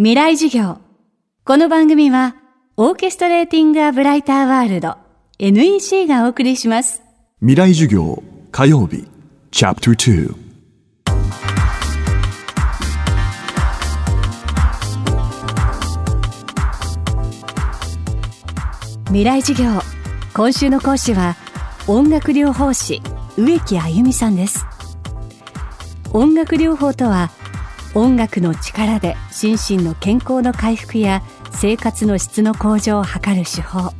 未来授業。この番組は、オーケストレーティング・ア・ブライター・ワールド NEC がお送りします。未来授業火曜日チャプター未来授業。今週の講師は、音楽療法士、植木あゆみさんです。音楽療法とは、音楽の力で心身の健康の回復や生活の質の向上を図る手法。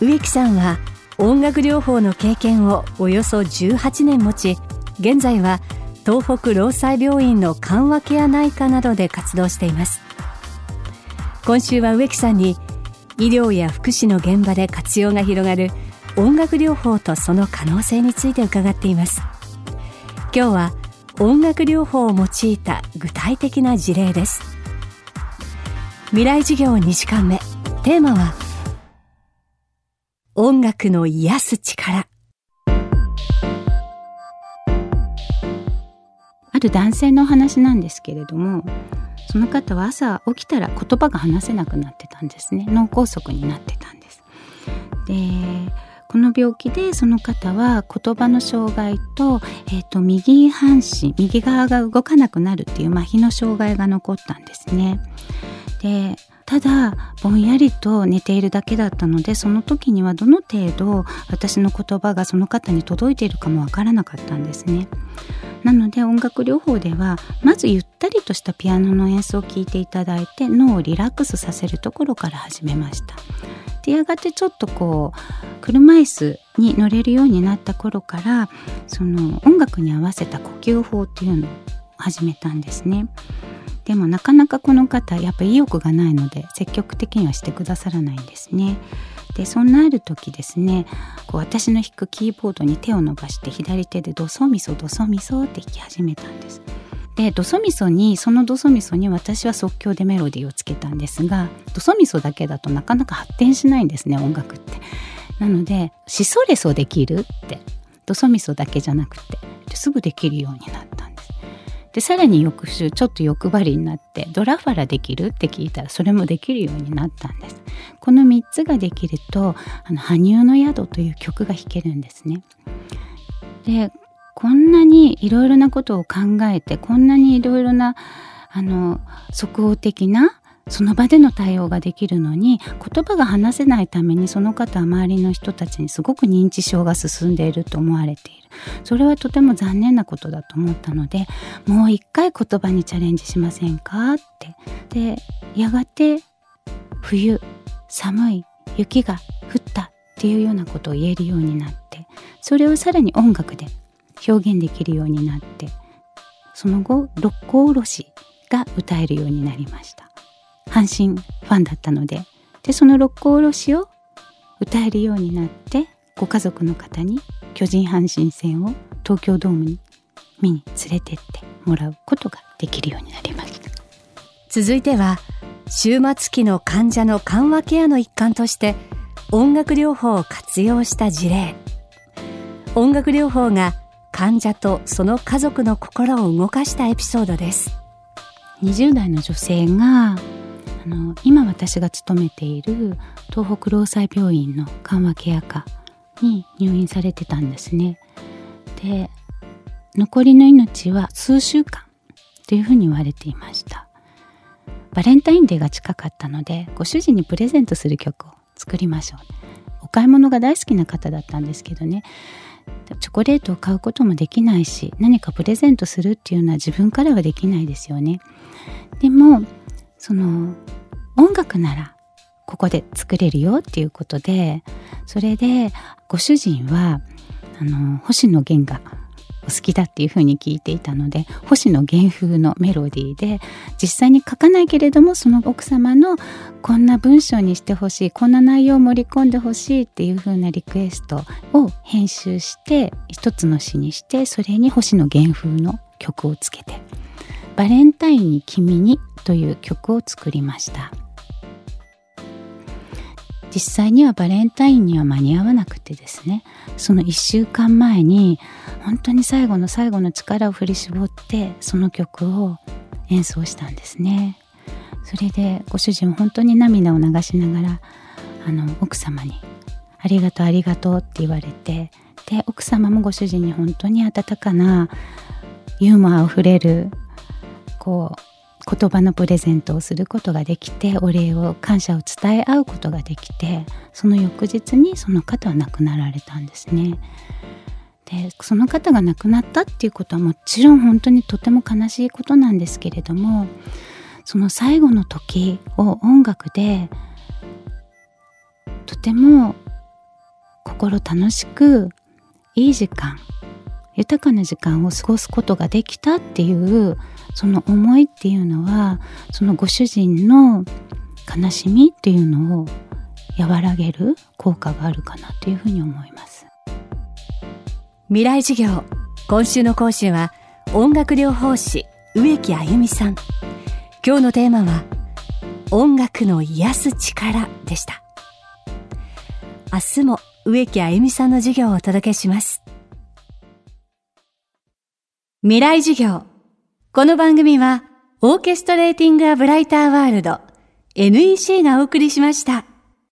植木さんは音楽療法の経験をおよそ18年持ち現在は東北労災病院の緩和ケア内科などで活動しています。今週は植木さんに医療や福祉の現場で活用が広がる音楽療法とその可能性について伺っています。今日は音楽療法を用いた具体的な事例です。未来授業2時間目。テーマは音楽の癒す力。ある男性の話なんですけれどもその方は朝起きたら言葉が話せなくなってたんですね。脳梗塞になってたんです。でこの病気でその方は言葉の障害と,、えーと、右半身右側が動かなくなるっていう麻痺の障害が残ったんですね。でただぼんやりと寝ているだけだったのでその時にはどの程度私の言葉がその方に届いているかもわからなかったんですね。なので音楽療法ではまずゆったりとしたピアノの演奏を聴いていただいて脳をリラックスさせるところから始めました。でやがてちょっとこう車椅子に乗れるようになった頃からその音楽に合わせた呼吸法っていうのを始めたんですね。でもなかなかこの方やっぱ意欲がないので積極的にはしてくださらないんですね。でそんなある時ですねこう私の弾くキーボードに手を伸ばして左手でドソミソドソミソって弾き始めたんです。でドソミソにそのドソミソに私は即興でメロディーをつけたんですがドソミソだけだとなかなか発展しないんですね音楽って。なのでシソレソできるってドソミソだけじゃなくてすぐできるようになったんです。でさらに翌週ちょっと欲張りになってドラファラできるって聞いたらそれもできるようになったんです。この3つができるとあの羽生の宿という曲が弾けるんですね。でこんなにいろいろなことを考えてこんなにいろいろなあの即応的なその場での対応ができるのに言葉が話せないためにその方は周りの人たちにすごく認知症が進んでいると思われている。それはとても残念なことだと思ったのでもう一回言葉にチャレンジしませんかって。でやがて冬寒い雪が降ったっていうようなことを言えるようになってそれをさらに音楽で表現できるようになってその後六甲おろしが歌えるようになりました。阪神ファンだったのででその六甲おろしを歌えるようになってご家族の方に巨人阪神戦を東京ドームに見に連れてってもらうことができるようになりました。続いては終末期の患者の緩和ケアの一環として音楽療法を活用した事例。音楽療法が患者とその家族の心を動かしたエピソードです。20代の女性があの今私が勤めている東北労災病院の緩和ケア科に入院されてたんですね。で残りの命は数週間というふうに言われていました。バレンタインデーが近かったのでご主人にプレゼントする曲を作りましょう。お買い物が大好きな方だったんですけどね。チョコレートを買うこともできないし何かプレゼントするっていうのは自分からはできないですよね。でもその音楽ならここで作れるよっていうことでそれでご主人はあの星野源がお好きだっていうふうに聞いていたので星野源風のメロディーで実際に書かないけれどもその奥様のこんな文章にしてほしいこんな内容を盛り込んでほしいっていうふうなリクエストを編集して一つの詩にしてそれに星野源風の曲をつけて「バレンタインに君に」という曲を作りました。実際にはバレンタインには間に合わなくてですね。その1週間前に本当に最後の最後の力を振り絞ってその曲を演奏したんですね。それでご主人本当に涙を流しながらあの奥様に「ありがとうありがとう」って言われてで奥様もご主人に本当に温かなユーモアあふれるこう言葉のプレゼントをすることができてお礼を感謝を伝え合うことができてその翌日にその方は亡くなられたんですね。でその方が亡くなったっていうことはもちろん本当にとても悲しいことなんですけれどもその最後の時を音楽でとても心楽しくいい時間豊かな時間を過ごすことができたっていうその思いっていうのはそのご主人の悲しみっていうのを和らげる効果があるかなというふうに思います。未来授業今週の講師は音楽療法士植木あゆみさん。今日のテーマは音楽の癒す力でした。明日も植木あゆみさんの授業をお届けします。未来授業この番組はオーケストレーティング・ア・ブライター・ワールド NEC がお送りしました。